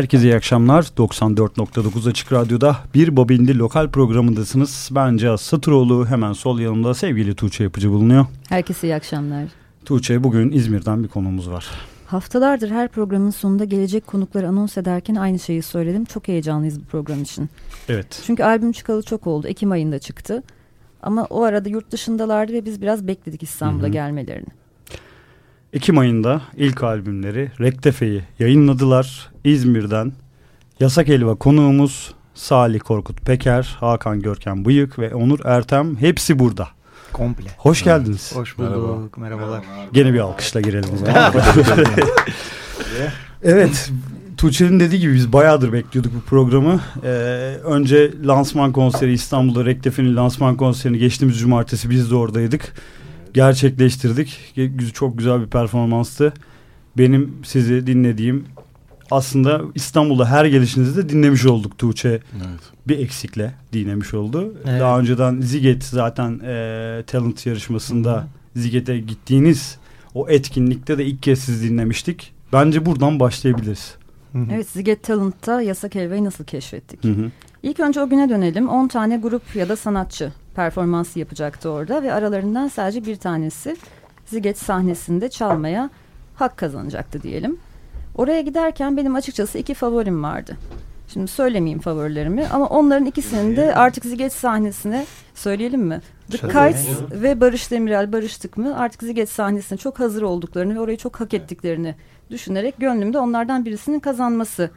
Herkese iyi akşamlar. 94.9 Açık Radyo'da bir bobinli lokal programındasınız. Bence Satıroğlu hemen sol yanımda sevgili Tuğçe Yapıcı bulunuyor. Herkese iyi akşamlar. Tuğçe bugün İzmir'den bir konumuz var. Haftalardır her programın sonunda gelecek konukları anons ederken aynı şeyi söyledim. Çok heyecanlıyız bu program için. Evet. Çünkü albüm çıkalı çok oldu. Ekim ayında çıktı. Ama o arada yurt dışındalardı ve biz biraz bekledik İstanbul'a gelmelerini. Ekim ayında ilk albümleri Rektefe'yi yayınladılar. İzmir'den Yasak Elva konuğumuz Salih Korkut Peker, Hakan Görkem Bıyık ve Onur Ertem hepsi burada. Komple. Hoş geldiniz. Hoş bulduk. Merhaba. Merhabalar. Gene bir alkışla girelim. evet. Tuğçe'nin dediği gibi biz bayağıdır bekliyorduk bu programı. Ee, önce lansman konseri İstanbul'da Rektefe'nin lansman konserini geçtiğimiz cumartesi biz de oradaydık gerçekleştirdik. Çok güzel bir performanstı. benim sizi dinlediğim aslında İstanbul'da her gelişinizde dinlemiş olduk Tuğçe. Evet. Bir eksikle dinlemiş oldu. Evet. Daha önceden Ziget zaten e, talent yarışmasında Ziget'e gittiğiniz o etkinlikte de ilk kez siz dinlemiştik. Bence buradan başlayabiliriz. Hı hı. Evet Ziget Talent'ta yasak helvayı nasıl keşfettik? Hı hı. İlk önce o güne dönelim. 10 tane grup ya da sanatçı performansı yapacaktı orada ve aralarından sadece bir tanesi Ziget sahnesinde çalmaya hak kazanacaktı diyelim. Oraya giderken benim açıkçası iki favorim vardı. Şimdi söylemeyeyim favorilerimi ama onların ikisinin de artık Ziget sahnesine söyleyelim mi? The. Kites ve Barış Demirel barıştık mı artık Ziget sahnesine çok hazır olduklarını ve orayı çok hak ettiklerini düşünerek gönlümde onlardan birisinin kazanması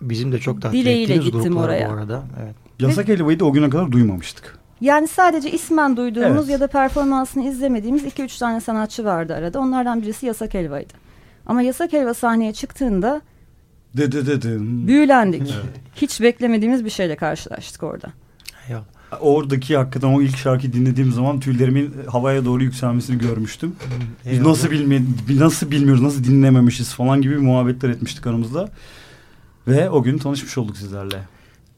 Bizim de çok takdir Dileğiyle ettiğimiz gittim gruplar oraya. bu arada. Evet. Yasak helvayı da o güne kadar duymamıştık. Yani sadece ismen duyduğumuz Evet. ya da performansını izlemediğimiz 2-3 tane sanatçı vardı arada. Onlardan birisi Yasak Helva'ydı. Ama Yasak Helva sahneye çıktığında De de de de. büyülendik. Hiç beklemediğimiz bir şeyle karşılaştık orada. Eyvallah. Oradaki hakikaten o ilk şarkıyı dinlediğim zaman tüylerimin havaya doğru yükselmesini görmüştüm. Eyvallah. nasıl bilme, nasıl bilmiyoruz, nasıl dinlememişiz falan gibi muhabbetler etmiştik aramızda. Ve o gün tanışmış olduk sizlerle.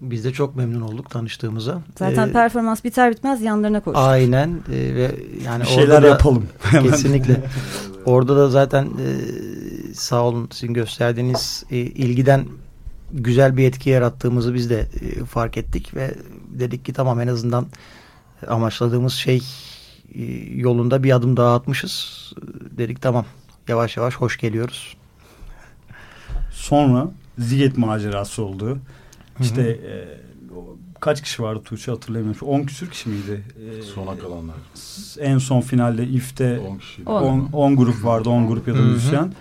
Biz de çok memnun olduk tanıştığımıza. Zaten Ee, performans biter bitmez yanlarına koştuk. Aynen e, ve yani Bir orada şeyler da yapalım. kesinlikle. orada da zaten e, sağ olun sizin gösterdiğiniz e, ilgiden güzel bir etki yarattığımızı biz de e, fark ettik ve dedik ki tamam en azından amaçladığımız şey e, yolunda bir adım daha atmışız. Dedik tamam yavaş yavaş hoş geliyoruz. Sonra Ziget macerası oldu. İşte e, kaç kişi vardı Tuğçe hatırlayamıyorum. 10 küsür kişi miydi? E, Sona kalanlar. En son finalde İF'te 10 kişi. On. 10 grup vardı. 10 grup ya da Hı hı. müzisyen.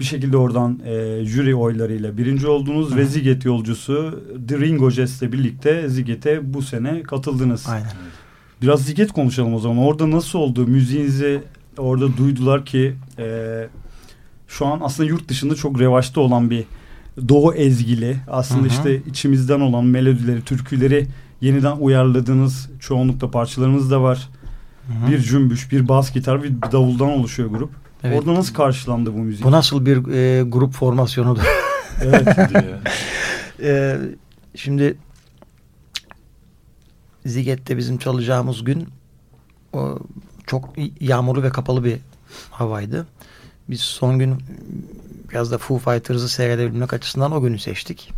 Bir şekilde oradan e, jüri oylarıyla birinci oldunuz ve Ziget yolcusu The Ringo Jest'le birlikte Ziget'e bu sene katıldınız. Aynen. Biraz Ziget konuşalım o zaman. Orada nasıl oldu? Müziğinizi orada duydular ki e, şu an aslında yurt dışında çok revaçta olan bir doğu ezgili. Aslında Hı hı. işte içimizden olan melodileri, türküleri yeniden uyarladığınız çoğunlukla parçalarınız da var. Hı hı. Bir cümbüş, bir bas gitar, bir bir davuldan oluşuyor grup. Evet. Orada nasıl karşılandı bu müzik? Bu nasıl bir e, grup formasyonudur? Evet. Ee, şimdi Ziget'te bizim çalacağımız gün o çok yağmurlu ve kapalı bir havaydı. Biz son gün biraz da Foo Fighters'ı seyredebilmek açısından o günü seçtik.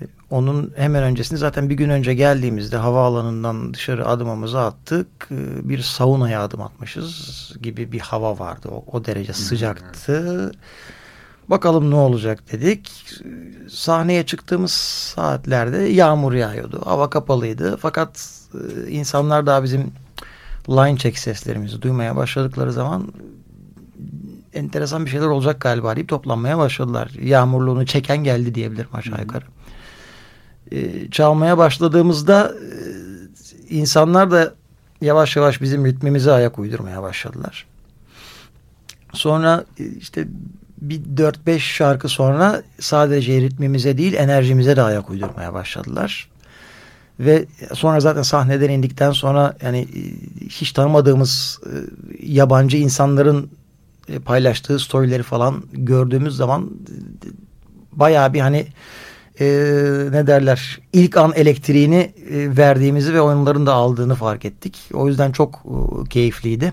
Ee, Onun hemen öncesinde zaten bir gün önce geldiğimizde havaalanından dışarı adımımızı attık. Ee, Bir saunaya adım atmışız gibi bir hava vardı. O, o derece sıcaktı. Bakalım ne olacak dedik. Sahneye çıktığımız saatlerde yağmur yağıyordu. Hava kapalıydı. Fakat e, insanlar daha bizim line check seslerimizi duymaya başladıkları zaman enteresan bir şeyler olacak galiba deyip toplanmaya başladılar. Yağmurluğunu çeken geldi diyebilirim aşağı yukarı. E, çalmaya başladığımızda e, insanlar da yavaş yavaş bizim ritmimize ayak uydurmaya başladılar. Sonra e, işte bir 4-5 şarkı sonra sadece ritmimize değil enerjimize de ayak uydurmaya başladılar. Ve sonra zaten sahneden indikten sonra yani e, hiç tanımadığımız e, yabancı insanların e, paylaştığı storyleri falan gördüğümüz zaman e, bayağı bir hani e, ne derler ilk an elektriğini e, verdiğimizi ve onların da aldığını fark ettik. O yüzden çok e, keyifliydi.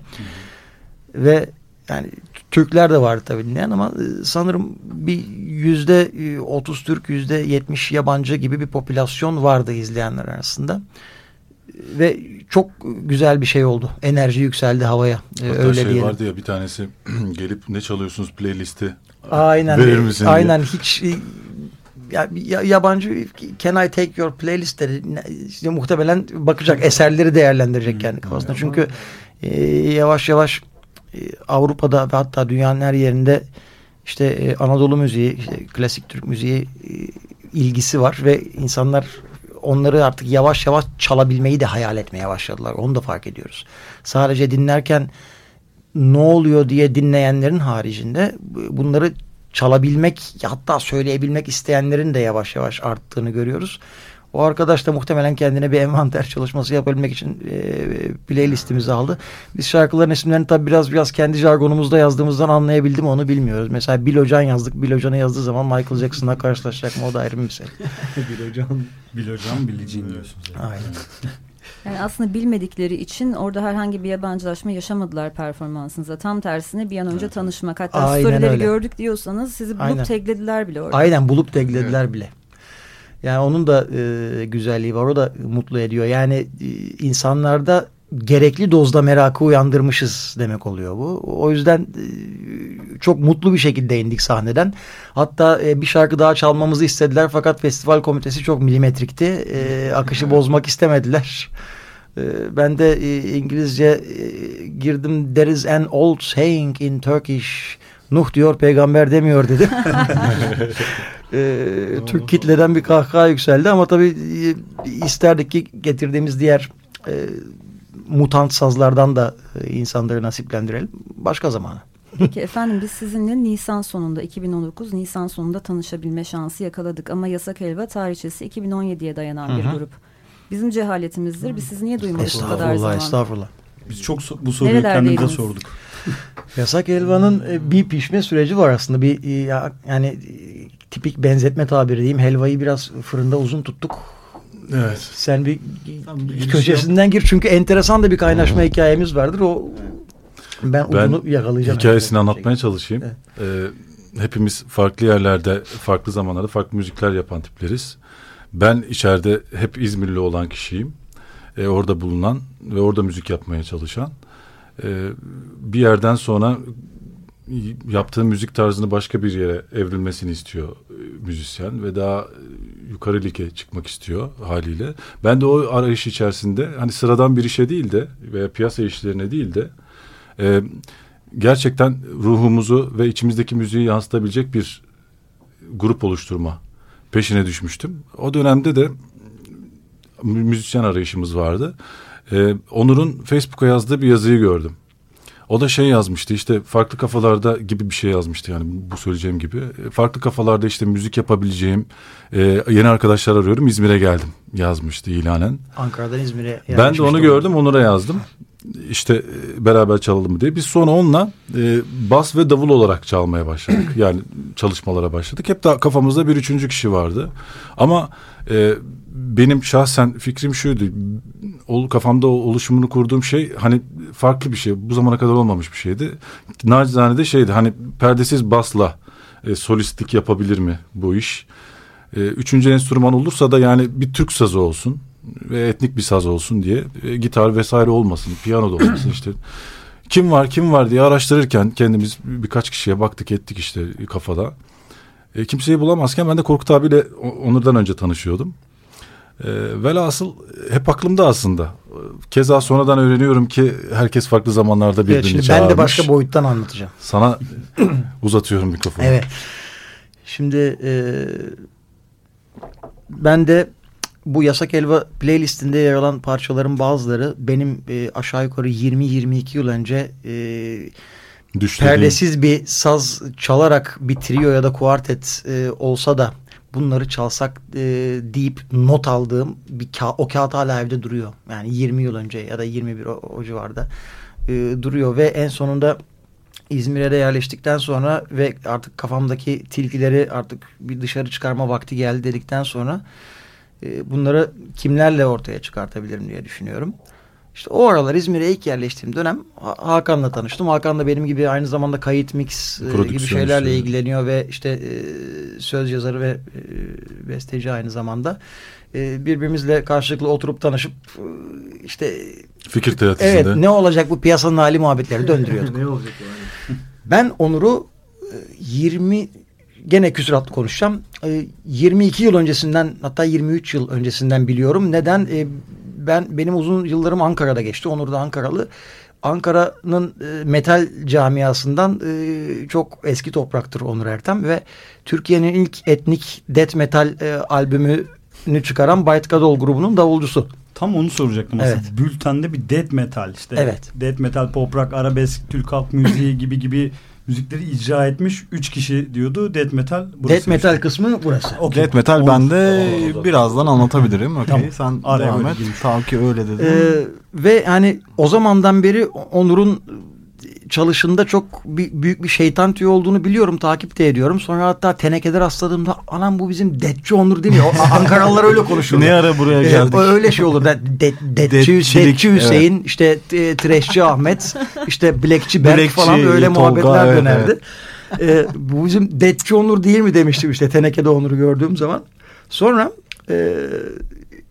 Ve yani Türkler de vardı tabii dinleyen ama e, sanırım bir yüzde e, otuz Türk yüzde yetmiş yabancı gibi bir popülasyon vardı izleyenler arasında. Ve çok güzel bir şey oldu. Enerji yükseldi havaya. E, Hatta öyle şey diyelim. vardı ya bir tanesi gelip ne çalıyorsunuz playlisti Aynen. verir misin diye. Aynen hiç e, ya, ya- yabancı can I take your playlist dedi. İşte muhtemelen bakacak eserleri değerlendirecek kendi kafasında. Çünkü e, yavaş yavaş e, Avrupa'da ve hatta dünyanın her yerinde işte e, Anadolu müziği, işte klasik Türk müziği e, ilgisi var ve insanlar onları artık yavaş yavaş çalabilmeyi de hayal etmeye başladılar. Onu da fark ediyoruz. Sadece dinlerken ne oluyor diye dinleyenlerin haricinde bunları çalabilmek hatta söyleyebilmek isteyenlerin de yavaş yavaş arttığını görüyoruz. O arkadaş da muhtemelen kendine bir envanter çalışması yapabilmek için e, playlistimizi aldı. Biz şarkıların isimlerini tabii biraz biraz kendi jargonumuzda yazdığımızdan anlayabildim onu bilmiyoruz. Mesela Bill Hocan yazdık. Bill Hocan'ı yazdığı zaman Michael Jackson'la karşılaşacak mı o da ayrı bir mesele. Bil hocam, bil hocam bileceğin diyorsunuz. Yani. Aynen. Yani aslında bilmedikleri için orada herhangi bir yabancılaşma yaşamadılar performansınıza. Tam tersine bir an önce tanışmak. Hatta Aynen storyleri öyle. gördük diyorsanız sizi bulup Aynen. taglediler bile orada. Aynen bulup teglediler bile. Yani onun da e, güzelliği var. O da mutlu ediyor. Yani e, insanlarda gerekli dozda merakı uyandırmışız demek oluyor bu. O yüzden e, çok mutlu bir şekilde indik sahneden. Hatta e, bir şarkı daha çalmamızı istediler fakat festival komitesi çok milimetrikti. E, akışı bozmak istemediler. E, ben de e, İngilizce e, girdim. There is an old saying in Turkish. Nuh diyor peygamber demiyor dedim. e, Türk kitleden bir kahkaha yükseldi ama tabii e, isterdik ki getirdiğimiz diğer e, mutant sazlardan da e, insanları nasiplendirelim. Başka zamana. Peki efendim biz sizinle Nisan sonunda 2019 Nisan sonunda tanışabilme şansı yakaladık ama Yasak Helva tarihçesi 2017'ye dayanan bir Hı hı. grup. Bizim cehaletimizdir. Biz sizi niye duymadık bu kadar Estağfurullah, zaman? estağfurullah. Biz çok so- bu soruyu Nerelerdeydiniz? kendimize sorduk. Yasak helvanın e, bir pişme süreci var aslında. Bir e, ya- yani e, tipik benzetme tabiri diyeyim. Helvayı biraz fırında uzun tuttuk. Evet. Sen bir giriş köşesinden gir çünkü enteresan da bir kaynaşma hikayemiz vardır. O ben, Ben ucunu yakalayacağım. hikayesini Evet. anlatmaya çalışayım. Ee, hepimiz farklı yerlerde, farklı zamanlarda farklı müzikler yapan tipleriz. Ben içeride hep İzmirli olan kişiyim. Ee, orada bulunan ve orada müzik yapmaya çalışan. Ee, bir yerden sonra yaptığı müzik tarzını başka bir yere evrilmesini istiyor e, müzisyen ve daha e, yukarı lige çıkmak istiyor haliyle. Ben de o arayış içerisinde hani sıradan bir işe değil de veya piyasa işlerine değil de e, gerçekten ruhumuzu ve içimizdeki müziği yansıtabilecek bir grup oluşturma peşine düşmüştüm. O dönemde de mü- müzisyen arayışımız vardı. E, Onur'un Facebook'a yazdığı bir yazıyı gördüm. O da şey yazmıştı işte farklı kafalarda gibi bir şey yazmıştı yani bu söyleyeceğim gibi. E, Farklı kafalarda işte müzik yapabileceğim e, yeni arkadaşlar arıyorum İzmir'e geldim yazmıştı ilanen. Ankara'dan İzmir'e Ben de onu gördüm Onur'a yazdım. İşte e, beraber çalalım diye. Biz sonra onunla e, bas ve davul olarak çalmaya başladık. Yani çalışmalara başladık. Hep de kafamızda bir üçüncü kişi vardı. Ama e, benim şahsen fikrim şuydu. O, kafamda oluşumunu kurduğum şey hani farklı bir şey. Bu zamana kadar olmamış bir şeydi. Nacizane de şeydi hani perdesiz basla e, solistlik yapabilir mi bu iş? E, üçüncü enstrüman olursa da yani bir Türk sazı olsun ve etnik bir saz olsun diye e, gitar vesaire olmasın, piyano da olmasın işte. Kim var kim var diye araştırırken kendimiz birkaç kişiye baktık ettik işte kafada. E, kimseyi bulamazken ben de Korkut abiyle o- Onur'dan önce tanışıyordum. E, velhasıl hep aklımda aslında. Keza sonradan öğreniyorum ki herkes farklı zamanlarda birbirini Evet, şimdi çağırmış. ben de başka boyuttan anlatacağım. Sana uzatıyorum mikrofonu. Evet. Şimdi e, ben de bu Yasak Elva playlistinde yer alan parçaların bazıları benim e, aşağı yukarı 20-22 yıl önce e, Düşlediğim- perdesiz bir saz çalarak bir trio ya da kuartet e, olsa da bunları çalsak e, deyip not aldığım bir ka- o kağıt hala evde duruyor. Yani 20 yıl önce ya da 21 o, o civarda e, duruyor ve en sonunda İzmir'e de yerleştikten sonra ve artık kafamdaki tilkileri artık bir dışarı çıkarma vakti geldi dedikten sonra e, bunları kimlerle ortaya çıkartabilirim diye düşünüyorum. İşte o aralar İzmir'e ilk yerleştiğim dönem Ha- Hakan'la tanıştım. Hakan da benim gibi aynı zamanda kayıt mix e, gibi Prodüksiyon şeylerle işleri. ilgileniyor ve işte e, söz yazarı ve e, besteci aynı zamanda. E, birbirimizle karşılıklı oturup tanışıp e, işte Fikir teatisinde. evet ne olacak bu piyasanın hali muhabbetleri döndürüyorduk. ne olacak Ben Onur'u e, 20 gene küsuratlı konuşacağım. E, 22 yıl öncesinden hatta 23 yıl öncesinden biliyorum. Neden? E, ben benim uzun yıllarım Ankara'da geçti. Onur da Ankaralı. Ankara'nın e, metal camiasından e, çok eski topraktır Onur Ertem ve Türkiye'nin ilk etnik death metal e, albümünü çıkaran Bayt Gadol grubunun davulcusu. Tam onu soracaktım aslında. Evet. Bültende bir death metal işte. Evet. Death metal, pop rock, arabesk, Türk halk müziği gibi gibi müzikleri icra etmiş 3 kişi diyordu. Death metal burası. Death metal kısmı burası. Okay. Death metal ben de birazdan anlatabilirim. Okay. Tamam. Sen Araya devam et. girmiş. Ta ki öyle dedim. Ee, ve hani o zamandan beri Onur'un çalışında çok büyük bir şeytan tüyü olduğunu biliyorum. Takip de ediyorum. Sonra hatta tenekede rastladığımda anam bu bizim Detçi Onur değil mi? O, Ankaralılar öyle konuşuyor. ne ara buraya Ee, geldik? öyle şey olur. De, de, Detçi, Detçi Hüseyin, işte e, Trashçi Ahmet, işte Blackçi Berk Blackçi, falan öyle Tolga, muhabbetler evet, dönerdi. Ee, bu bizim Detçi Onur değil mi demiştim işte tenekede Onur'u gördüğüm zaman. Sonra e,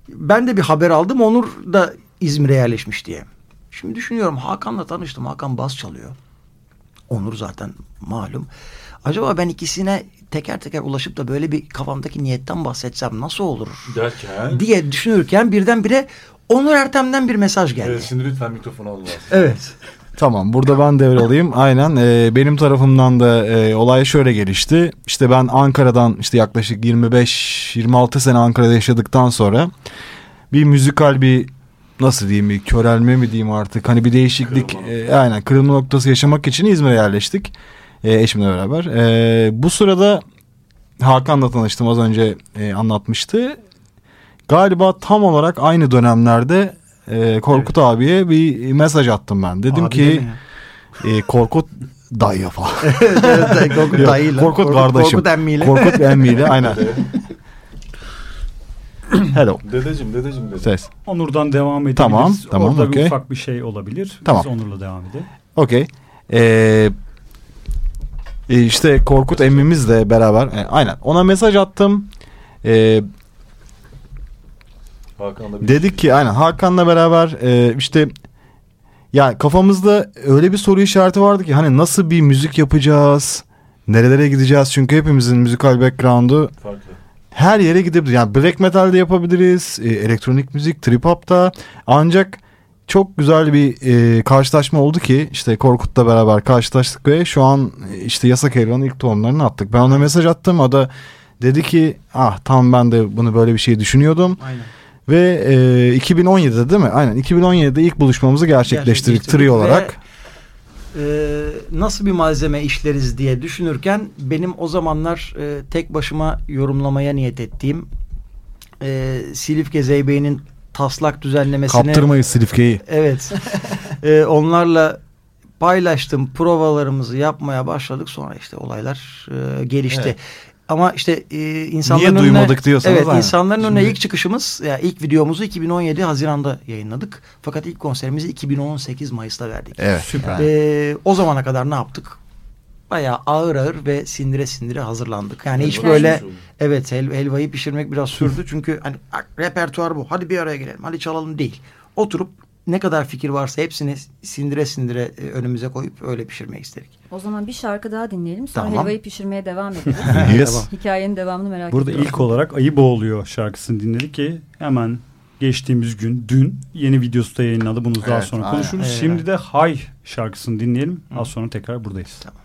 ben de bir haber aldım. Onur da İzmir'e yerleşmiş diye. Şimdi düşünüyorum Hakan'la tanıştım. Hakan bas çalıyor. Onur zaten malum. Acaba ben ikisine teker teker ulaşıp da böyle bir kafamdaki niyetten bahsetsem nasıl olur Derken. diye düşünürken birdenbire Onur Ertem'den bir mesaj geldi. Evet, şimdi lütfen mikrofonu alın. Evet. Tamam burada ben devralayım. Aynen e, benim tarafımdan da e, olay şöyle gelişti. İşte ben Ankara'dan işte yaklaşık 25-26 sene Ankara'da yaşadıktan sonra bir müzikal bir nasıl diyeyim bir körelme mi diyeyim artık hani bir değişiklik Kırılma e, aynen kırılma noktası yaşamak için İzmir'e yerleştik e, eşimle beraber. E, bu sırada Hakan'la tanıştım az önce e, anlatmıştı. Galiba tam olarak aynı dönemlerde e, Korkut abiye bir mesaj attım ben. Dedim Abi ki e, Korkut dayı falan. Evet, evet, Korkut dayıyla. Korkut kardeşim. Korkut emmiyle. Korkut emmiyle aynen. Hello. Dedeciğim, dedeciğim dedi. Ses. Onur'dan devam edebiliriz. Tamam, tamam, Orada bir okey. ufak bir şey olabilir. Tamam. Biz Onur'la devam edelim. Okey. Ee, e, işte Korkut emmimizle beraber e, aynen ona mesaj attım. Ee, Hakan'la bir dedik ki aynen Hakan'la beraber e, işte ya kafamızda öyle bir soru işareti vardı ki hani nasıl bir müzik yapacağız? Nerelere gideceğiz? Çünkü hepimizin müzikal background'u farklı. Her yere gidebiliriz. Yani black metal de yapabiliriz, e, elektronik müzik, trip hop da. Ancak çok güzel bir e, karşılaşma oldu ki işte Korkut'la beraber karşılaştık ve şu an e, işte Yasak Elvan'ın ilk tohumlarını attık. Ben ona mesaj attım. O da dedi ki ah tam ben de bunu böyle bir şey düşünüyordum. Aynen. Ve e, 2017'de değil mi? Aynen 2017'de ilk buluşmamızı gerçekleştirdik trio ve- Ee, nasıl bir malzeme işleriz diye düşünürken benim o zamanlar e, tek başıma yorumlamaya niyet ettiğim e, Silifke Zeybe'nin taslak düzenlemesini Kaptırmayız Silifke'yi. evet e, onlarla paylaştım provalarımızı yapmaya başladık sonra işte olaylar e, gelişti. Evet. Ama işte e, insanların Niye önüne, duymadık diyorsanız Evet aynen. insanların önüne Şimdi- ilk çıkışımız ya ilk videomuzu 2017 Haziran'da yayınladık. Fakat ilk konserimizi 2018 Mayıs'ta verdik. Evet. Süper. Ee, o zamana kadar ne yaptık? Bayağı ağır ağır ve sindire sindire hazırlandık. Yani hiç böyle evet hel- helvayı pişirmek biraz sürdü. Çünkü hani "Ah, repertuar bu. Hadi bir araya gelelim. Hadi çalalım değil. Oturup ne kadar fikir varsa hepsini sindire sindire e, önümüze koyup öyle pişirmek istedik. O zaman bir şarkı daha dinleyelim. Sonra Tamam. helvayı pişirmeye devam ederiz. Yes. Hikayenin devamını merak Burada ediyorum. ilk olarak Ayı Boğuluyor şarkısını dinledik ki hemen geçtiğimiz gün dün yeni videosu da yayınladı. Bunu daha Evet, sonra aynen. konuşuruz. Evet. Şimdi de Hay şarkısını dinleyelim. Az sonra tekrar buradayız. Thank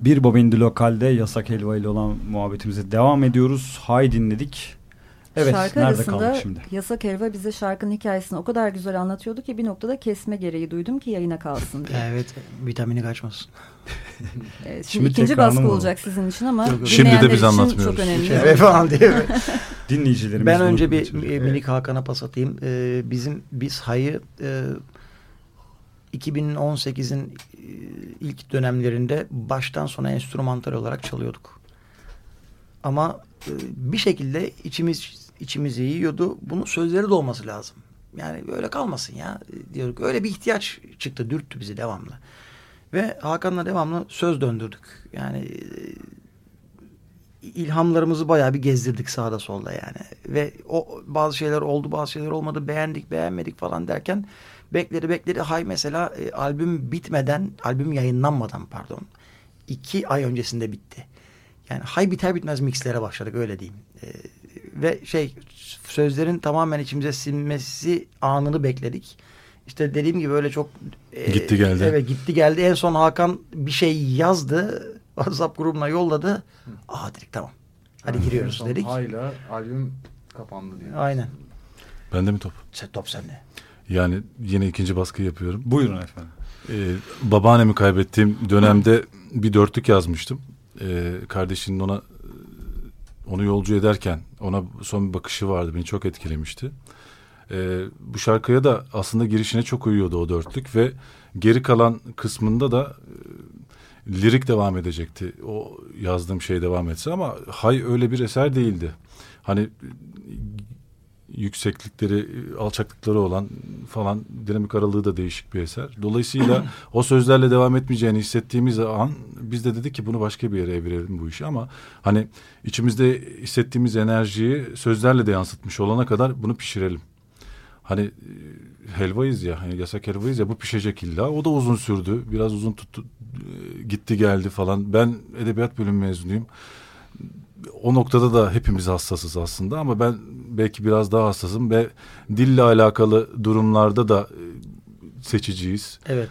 Bir Bobindi Lokal'de yasak helva ile olan muhabbetimize devam ediyoruz. Hay dinledik. Evet, Şarkı nerede kaldık şimdi? Yasak Helva bize şarkının hikayesini o kadar güzel anlatıyordu ki bir noktada kesme gereği duydum ki yayına kalsın diye. Evet vitamini kaçmasın. Evet, şimdi, Şimdi ikinci baskı mı olacak sizin için ama Yok, yok. Şimdi de biz için anlatmıyoruz. Çok önemli. Evet falan diye. Dinleyicilerimiz Ben önce bir e, minik Hakan'a pas atayım. Ee, bizim biz Hay'ı e, 2018'in e, ilk dönemlerinde baştan sona enstrümantal olarak çalıyorduk. Ama e, bir şekilde içimiz içimizi yiyordu. Bunun sözleri de olması lazım. Yani böyle kalmasın ya e, diyorduk. Öyle bir ihtiyaç çıktı, dürttü bizi devamlı. Ve Hakan'la devamlı söz döndürdük. Yani ilhamlarımızı bayağı bir gezdirdik sağda solda yani. Ve o bazı şeyler oldu, bazı şeyler olmadı, beğendik, beğenmedik falan derken bekleri bekleri hay mesela e, albüm bitmeden, albüm yayınlanmadan pardon, iki ay öncesinde bitti. Yani hay biter bitmez mixlere başladık öyle diyeyim. E, ve şey sözlerin tamamen içimize sinmesi anını bekledik. İşte dediğim gibi öyle çok e, Gitti geldi. Evet gitti geldi. En son Hakan bir şey yazdı. WhatsApp grubuna yolladı. Aa dedik tamam. Hadi giriyoruz dedik. Hayla albüm kapandı diye. Aynen. Bende mi top? Sen top sende. Yani yine ikinci baskı yapıyorum. Buyurun efendim. Ee, babaannemi kaybettiğim dönemde bir dörtlük yazmıştım. Ee, kardeşinin ona onu yolcu ederken ona son bir bakışı vardı. Beni çok etkilemişti. Ee, bu şarkıya da aslında girişine çok uyuyordu o dörtlük ve geri kalan kısmında da e, lirik devam edecekti. O yazdığım şey devam etse ama Hay öyle bir eser değildi. Hani yükseklikleri, alçaklıkları olan falan dinamik aralığı da değişik bir eser. Dolayısıyla o sözlerle devam etmeyeceğini hissettiğimiz an biz de dedik ki bunu başka bir yere evirelim bu işi ama hani içimizde hissettiğimiz enerjiyi sözlerle de yansıtmış olana kadar bunu pişirelim. Hani e, helvayız ya, hani yasak helvayız ya bu pişecek illa. O da uzun sürdü. Biraz uzun tuttu, e, gitti geldi falan. Ben edebiyat bölümü mezunuyum o noktada da hepimiz hassasız aslında ama ben belki biraz daha hassasım ve dille alakalı durumlarda da e, seçiciyiz. Evet.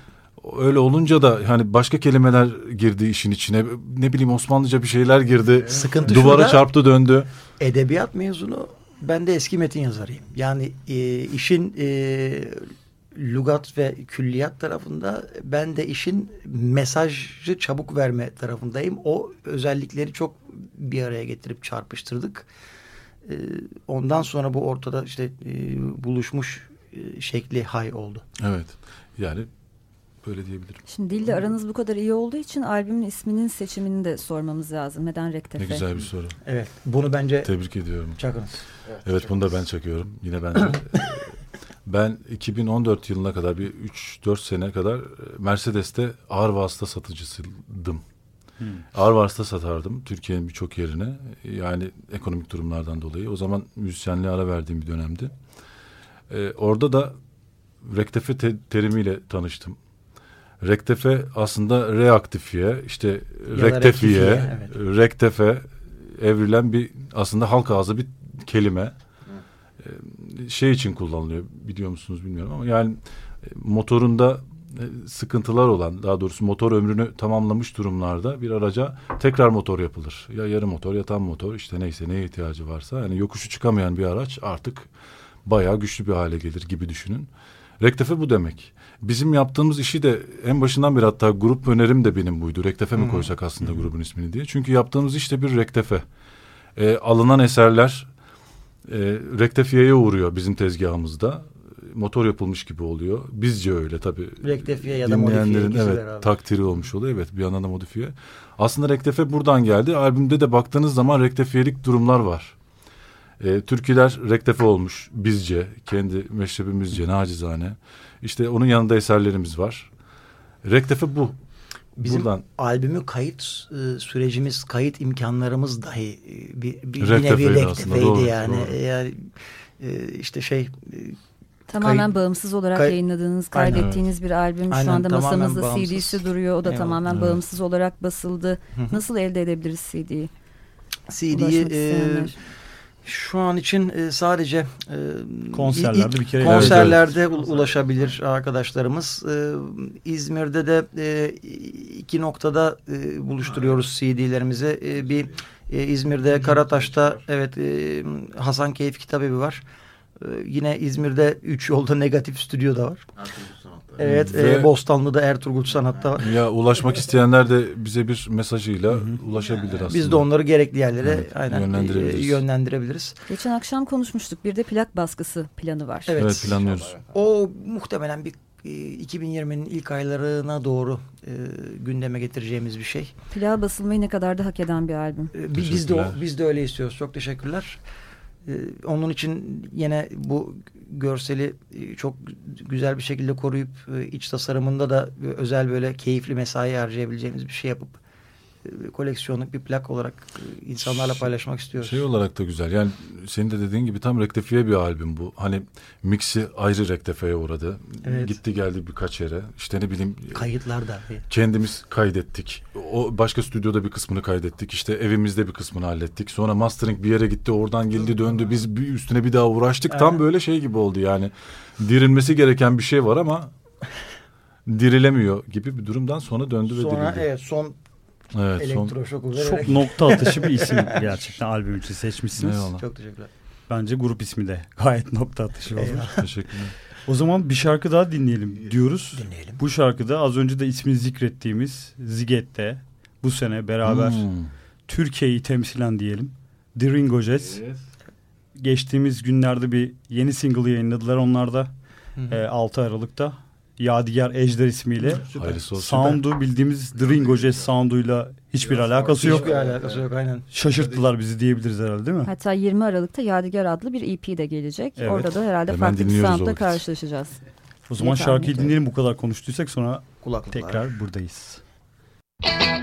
Öyle olunca da hani başka kelimeler girdi işin içine. Ne bileyim Osmanlıca bir şeyler girdi. Sıkıntı Duvara çarptı döndü. Edebiyat mezunu ben de eski metin yazarıyım. Yani e, işin e, lügat ve külliyat tarafında ben de işin mesajı çabuk verme tarafındayım. O özellikleri çok bir araya getirip çarpıştırdık. E, ondan sonra bu ortada işte e, buluşmuş e, şekli hay oldu. Evet. Yani böyle diyebilirim. Şimdi dille aranız bu kadar iyi olduğu için albümün isminin seçimini de sormamız lazım. Neden Rektefe? Ne güzel bir soru. Evet. Bunu bence Tebrik ediyorum. çakınız. Evet bunu da ben çakıyorum. Yine ben. ben 2014 yılına kadar bir 3-4 sene kadar Mercedes'te ağır vasıta satıcısıydım. Ağır vasıta satardım Türkiye'nin birçok yerine. Yani ekonomik durumlardan dolayı. O zaman müzisyenliğe ara verdiğim bir dönemdi. Ee, orada da rektefe te- terimiyle tanıştım. Rektefe aslında reaktifiye, işte da rektefiye, rektifiye, evet. rektefe evrilen bir aslında halk ağzı bir kelime. Ee, Şey için kullanılıyor biliyor musunuz bilmiyorum ama yani e, motorunda e, sıkıntılar olan daha doğrusu motor ömrünü tamamlamış durumlarda bir araca tekrar motor yapılır. Ya yarı motor ya tam motor işte neyse neye ihtiyacı varsa yani yokuşu çıkamayan bir araç artık bayağı güçlü bir hale gelir gibi düşünün. Rektefe bu demek. Bizim yaptığımız işi de en başından beri hatta grup önerim de benim buydu. Rektefe mi koysak aslında grubun ismini diye. Çünkü yaptığımız iş de bir rektefe. E, alınan eserler e, rektefiyeye uğruyor bizim tezgahımızda. Motor yapılmış gibi oluyor. Bizce öyle tabii. Rektefiye ya da modifiye evet beraber. takdiri olmuş oluyor. Evet bir yandan da modifiye. Aslında rektefe buradan geldi. Albümde de baktığınız zaman rektefiyelik durumlar var. E, türküler rektefe olmuş bizce. Kendi meşrebimizce nacizane. İşte onun yanında eserlerimiz var. Rektefe bu. Bizim Buradan albümü kayıt e, sürecimiz, kayıt imkanlarımız dahi e, bir, bir, bir Rektefeydi nevi rektefeydi doğru, yani. doğru. Yani e, işte şey e, Tamamen Kayıt- bağımsız olarak kay- yayınladığınız, Aynen. kaydettiğiniz bir albüm. Aynen, Şu anda masamızda bağımsız. CD'si duruyor. O da Eyvallah. tamamen Evet. bağımsız olarak basıldı. Nasıl elde edebiliriz CD'yi? CD'yi e. şu an için e, sadece e, Konserlerde bir kere- konserlerde ulaşabilir arkadaşlarımız. E, İzmir'de de iki noktada buluşturuyoruz CD'lerimizi. Bir İzmir'de Karataş'ta evet e, Hasan Keyif Kitabevi var. Yine İzmir'de Üç Yolda Negatif Stüdyo da var. Evet, Ve- e, Bostanlı'da Ertuğrul Sanat'ta ya ulaşmak isteyenler de bize bir mesajıyla ulaşabilir aslında. Biz de onları gerekli yerlere Evet, aynen yönlendirebiliriz. e, yönlendirebiliriz. Geçen akşam konuşmuştuk. Bir de plak baskısı planı var. Evet. Evet planlıyoruz. O muhtemelen bir e, 2020'nin ilk aylarına doğru e, gündeme getireceğimiz bir şey. Plağa basılmayı ne kadar da hak eden bir albüm. E, bi- biz de biz de öyle istiyoruz. Çok teşekkürler. E, onun için yine bu görseli e, çok güzel bir şekilde koruyup e, iç tasarımında da özel böyle keyifli mesai harcayabileceğimiz bir şey yapıp koleksiyonluk bir plak olarak e, insanlarla paylaşmak istiyoruz. Şey olarak da güzel. Yani senin de dediğin gibi tam rektefiye bir albüm bu. Hani mixi ayrı rektefeye uğradı. Evet. Gitti geldi birkaç yere. İşte ne bileyim Kayıtlar da. kendimiz kaydettik. O başka stüdyoda bir kısmını kaydettik. İşte evimizde bir kısmını hallettik. Sonra mastering bir yere gitti. Oradan geldi döndü. Biz bir üstüne bir daha uğraştık. Tam böyle şey gibi oldu yani. Dirilmesi gereken bir şey var ama dirilemiyor gibi bir durumdan sonra döndü ve Sonra dirildi. evet son Evet, elektroşoku vererek. Çok nokta atışı bir isim gerçekten albüm için seçmişsiniz. Eyvallah. Çok teşekkürler. Bence grup ismi de gayet nokta atışı olmuş. Eyvallah. teşekkürler. O zaman bir şarkı daha dinleyelim diyoruz. Dinleyelim. Bu şarkıda az önce de ismini zikrettiğimiz Ziget'te bu sene beraber Hmm. Türkiye'yi temsilen diyelim. The Ringo Jazz. Geçtiğimiz günlerde bir yeni single yayınladılar onlar da Hı hı. e, 6 Aralık'ta. Yadigar Ejder ismiyle. Hayırlısı olsun. Sound'u bildiğimiz The Ringo Jazz sound'uyla hiçbir alakası yok. Hiçbir alakası yok aynen. Şaşırttılar bizi diyebiliriz herhalde değil mi? Hatta 20 Aralık'ta Yadigar adlı bir EP de gelecek. Evet. Orada da herhalde Hemen farklı bir soundla karşılaşacağız. O zaman şarkıyı dinleyelim bu kadar konuştuysak sonra Kulaklıklar. tekrar buradayız. Bekliyorum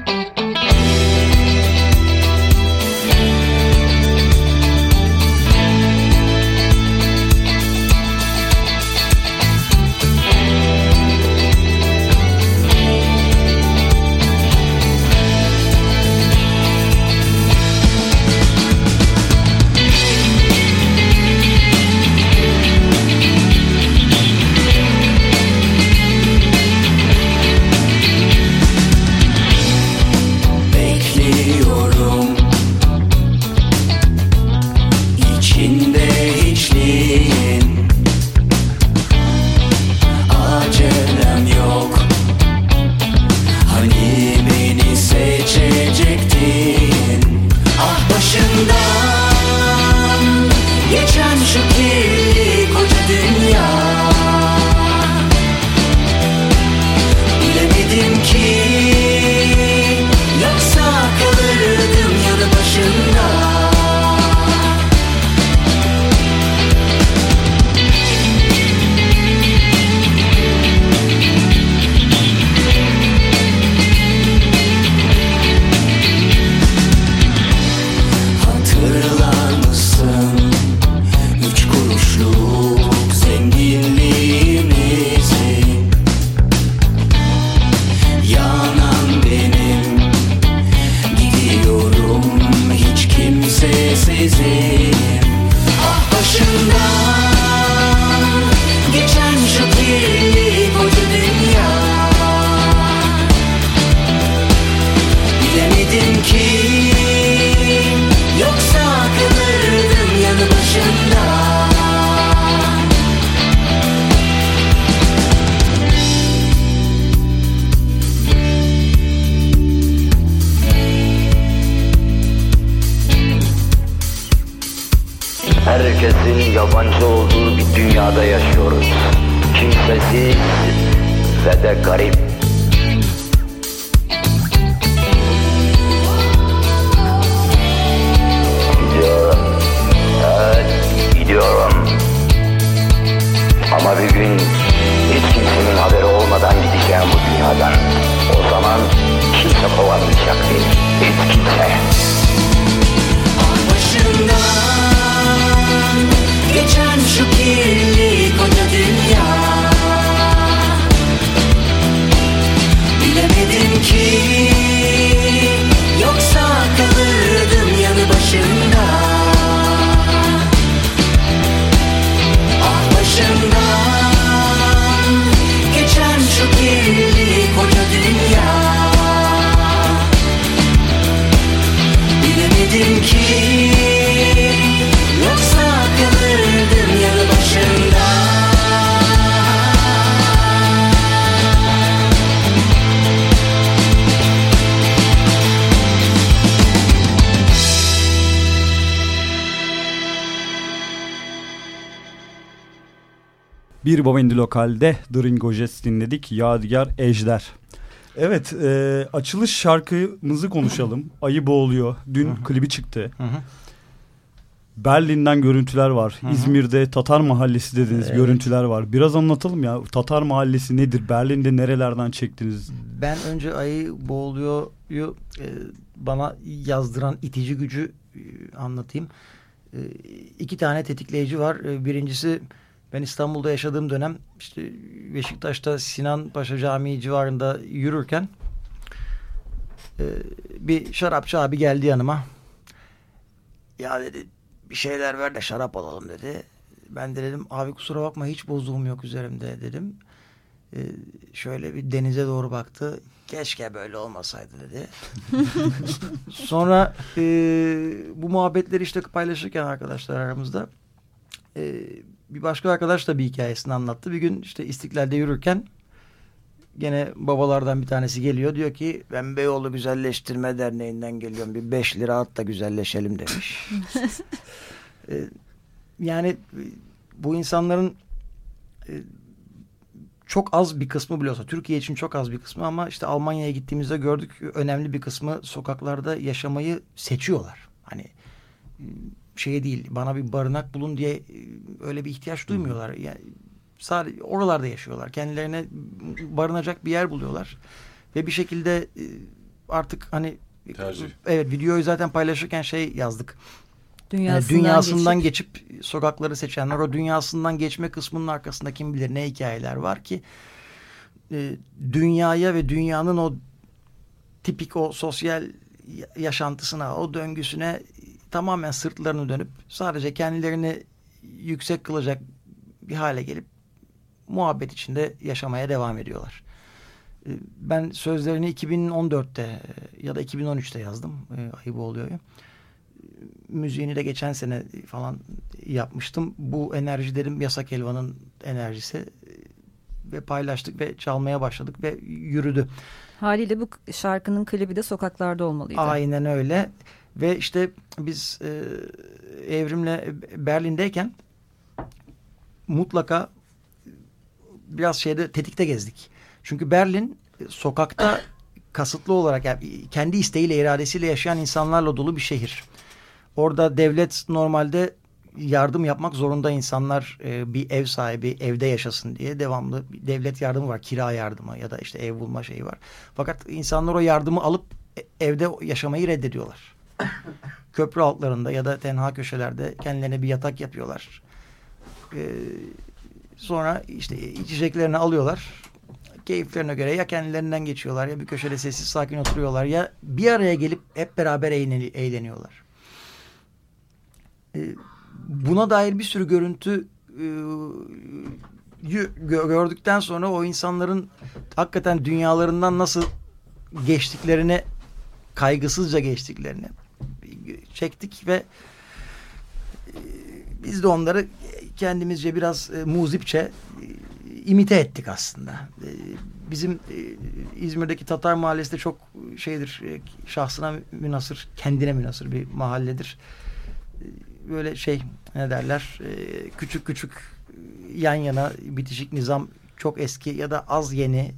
Bir Baba Indi Lokal'de Dringo Jets dinledik. Yadigar Ejder. Evet e, açılış şarkımızı konuşalım. Ayı boğuluyor. Dün klibi çıktı. Hı hı. Berlin'den görüntüler var. Hı hı. İzmir'de Tatar Mahallesi dediğiniz Evet. görüntüler var. Biraz anlatalım ya. Tatar Mahallesi nedir? Berlin'de nerelerden çektiniz? Ben önce ayı boğuluyor'yu e, bana yazdıran itici gücü e, anlatayım. E, iki tane tetikleyici var. E, birincisi ben İstanbul'da yaşadığım dönem işte Beşiktaş'ta Sinan Paşa Camii civarında yürürken e, bir şarapçı abi geldi yanıma. Ya dedi bir şeyler ver de şarap alalım dedi. Ben de dedim abi kusura bakma hiç bozduğum yok üzerimde dedim. Ee, şöyle bir denize doğru baktı. Keşke böyle olmasaydı dedi. Sonra e, bu muhabbetleri işte paylaşırken arkadaşlar aramızda e, bir başka arkadaş da bir hikayesini anlattı. Bir gün işte İstiklal'de yürürken gene babalardan bir tanesi geliyor. Diyor ki ben Beyoğlu Güzelleştirme Derneği'nden geliyorum. Bir beş lira at da güzelleşelim demiş. E, yani bu insanların e, çok az bir kısmı biliyorsa Türkiye için çok az bir kısmı ama işte Almanya'ya gittiğimizde gördük önemli bir kısmı sokaklarda yaşamayı seçiyorlar. Hani şey değil bana bir barınak bulun diye e, öyle bir ihtiyaç duymuyorlar. Yani sadece oralarda yaşıyorlar. Kendilerine barınacak bir yer buluyorlar. Ve bir şekilde e, artık hani Tercih. evet videoyu zaten paylaşırken şey yazdık. Yani Dünyasından, dünyasından geçip, geçip, sokakları seçenler o dünyasından geçme kısmının arkasında kim bilir ne hikayeler var ki e, dünyaya ve dünyanın o tipik o sosyal ya- yaşantısına o döngüsüne tamamen sırtlarını dönüp sadece kendilerini yüksek kılacak bir hale gelip muhabbet içinde yaşamaya devam ediyorlar. E, Ben sözlerini 2014'te e, ya da 2013'te yazdım. E, Ayıp oluyor müziğini de geçen sene falan yapmıştım. Bu enerji dedim Yasak Elvan'ın enerjisi ve paylaştık ve çalmaya başladık ve yürüdü. Haliyle bu şarkının klibi de sokaklarda olmalıydı. Aynen öyle ve işte biz e, Evrim'le Berlin'deyken mutlaka biraz şeyde tetikte gezdik. Çünkü Berlin e, sokakta kasıtlı olarak yani kendi isteğiyle iradesiyle yaşayan insanlarla dolu bir şehir. Orada devlet normalde yardım yapmak zorunda insanlar e, bir ev sahibi evde yaşasın diye devamlı devlet yardımı var. Kira yardımı ya da işte ev bulma şeyi var. Fakat insanlar o yardımı alıp e- evde yaşamayı reddediyorlar. Köprü altlarında ya da tenha köşelerde kendilerine bir yatak yapıyorlar. E, sonra işte içeceklerini alıyorlar. Keyiflerine göre ya kendilerinden geçiyorlar ya bir köşede sessiz sakin oturuyorlar ya bir araya gelip hep beraber eğlen- eğleniyorlar. E, buna dair bir sürü görüntü e, gördükten sonra o insanların hakikaten dünyalarından nasıl geçtiklerini kaygısızca geçtiklerini çektik ve e, biz de onları kendimizce biraz e, muzipçe e, imite ettik aslında. Bizim İzmir'deki Tatar Mahallesi de çok şeydir, şahsına münasır, kendine münasır bir mahalledir. Böyle şey ne derler küçük küçük yan yana bitişik nizam çok eski ya da az yeni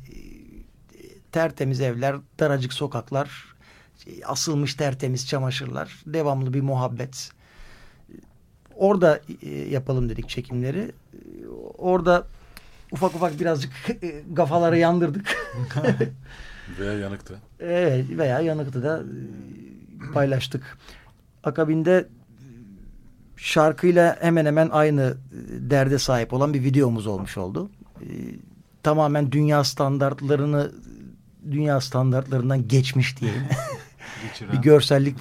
tertemiz evler, daracık sokaklar, şey, asılmış tertemiz çamaşırlar, devamlı bir muhabbet. Orada e, yapalım dedik çekimleri. E, Orada ufak ufak birazcık e, kafaları yandırdık. Veya yanıktı. Evet veya yanıktı da e, paylaştık. Akabinde şarkıyla hemen hemen aynı e, derde sahip olan bir videomuz olmuş oldu. E, tamamen dünya standartlarını dünya standartlarından geçmiş diyelim. bir görsellik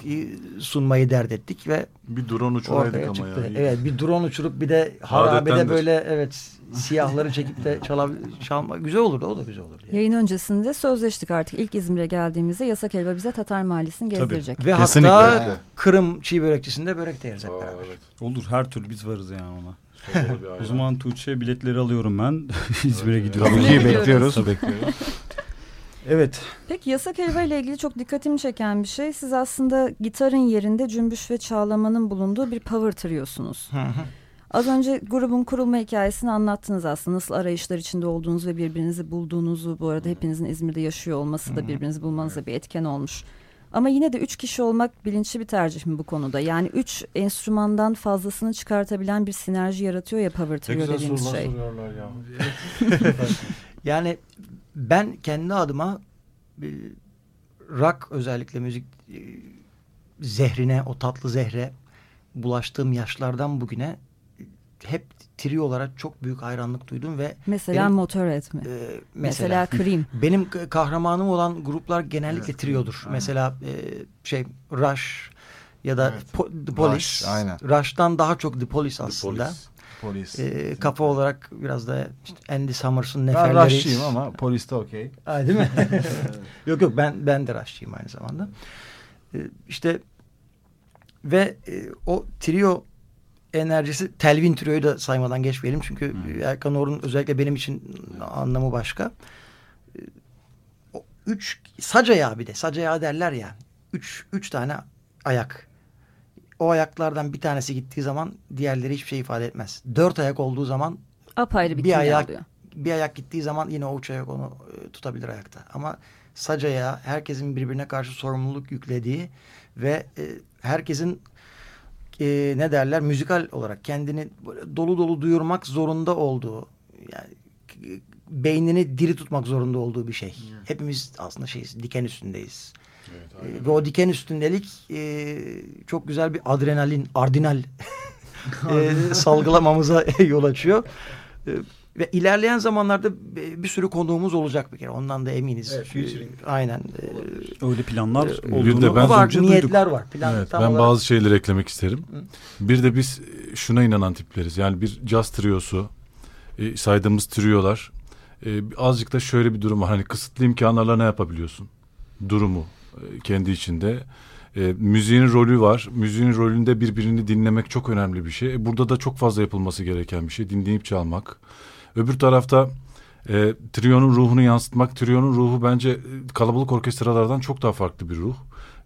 sunmayı dert ettik ve Bir drone uçuraydık ama çıktı. ya. Evet bir drone uçurup bir de harabede böyle evet siyahları çekip de çalab çalma güzel olurdu o da güzel olurdu. yani. Yayın öncesinde sözleştik artık. İlk İzmir'e geldiğimizde Yasak Elva bize Tatar Mahallesi'ni Tabii. gezdirecek. Ve Kesinlikle. hatta Kırım çiğ börekçisinde börek de yeriz hep Aa, beraber. evet. Olur her türlü biz varız yani ona. O zaman Tuğçe biletleri alıyorum ben. İzmir'e gidiyorum. Tabii ki bekliyoruz. Evet. Peki Yasak Elva ile ilgili çok dikkatimi çeken bir şey. Siz aslında gitarın yerinde cümbüş ve çağlamanın bulunduğu bir power triosunuz. Hı hı. Az önce grubun kurulma hikayesini anlattınız aslında. Nasıl arayışlar içinde olduğunuzu ve birbirinizi bulduğunuzu. Bu arada hepinizin İzmir'de yaşıyor olması da birbirinizi bulmanıza bir etken olmuş. Ama yine de üç kişi olmak bilinçli bir tercih mi bu konuda? Yani üç enstrümandan fazlasını çıkartabilen bir sinerji yaratıyor ya power trio dediğimiz şey. soruyorlar ya. Yani ben kendi adıma e, rock özellikle müzik e, zehrine, o tatlı zehre bulaştığım yaşlardan bugüne e, hep trio olarak çok büyük hayranlık duydum ve Mesela Benim- Motorhead mi? e, Mesela, mesela, Cream. benim k- kahramanım olan gruplar genellikle triodur. Mesela e, şey Rush ya da Evet. Po- The Police. Rush, aynen. Rush'tan daha çok The Police The aslında. Police. Polis. E, kafa olarak biraz da işte Andy Summers'ın ben neferleri. rushçıyım ama polis de okey. Değil mi? yok yok ben ben de Rush'çıyım aynı zamanda. Ee, işte ve e, o trio enerjisi Telvin Trio'yu da saymadan geçmeyelim. Çünkü Erkan Orhun özellikle benim için anlamı başka. Ee, o üç sac ayağı bir de. Sac ayağı derler ya. Üç, üç tane ayak. O ayaklardan bir tanesi gittiği zaman diğerleri hiçbir şey ifade etmez. Dört ayak olduğu zaman Apayrı bir, bir kimya ayak oluyor. bir ayak gittiği zaman yine o üç ayak onu e, tutabilir ayakta. Ama sac ayağı herkesin birbirine karşı sorumluluk yüklediği ve e, herkesin e, ne derler müzikal olarak kendini dolu dolu duyurmak zorunda olduğu yani beynini diri tutmak zorunda olduğu bir şey. Hepimiz aslında şeyiz diken üstündeyiz. E, ve o diken üstündelik e, çok güzel bir adrenalin, ardinal e, salgılamamıza yol açıyor. E, ve ilerleyen zamanlarda bir sürü konuğumuz olacak bir kere. Ondan da eminiz. Evet, featuring. E, Aynen. E, Öyle planlar Bir olduğunu de ben- var, niyetler duyduk. var. Plan, Evet, tam ben olarak- bazı şeyleri eklemek isterim. Bir de biz e, şuna inanan tipleriz. Yani bir caz triosu, e, saydığımız triolar e, azıcık da şöyle bir durum var. Hani kısıtlı imkanlarla ne yapabiliyorsun? Durumu kendi içinde. E, müziğin rolü var. Müziğin rolünde birbirini dinlemek çok önemli bir şey. E, burada da çok fazla yapılması gereken bir şey. Dinleyip çalmak. Öbür tarafta e, trionun ruhunu yansıtmak. Trionun ruhu bence e, kalabalık orkestralardan çok daha farklı bir ruh.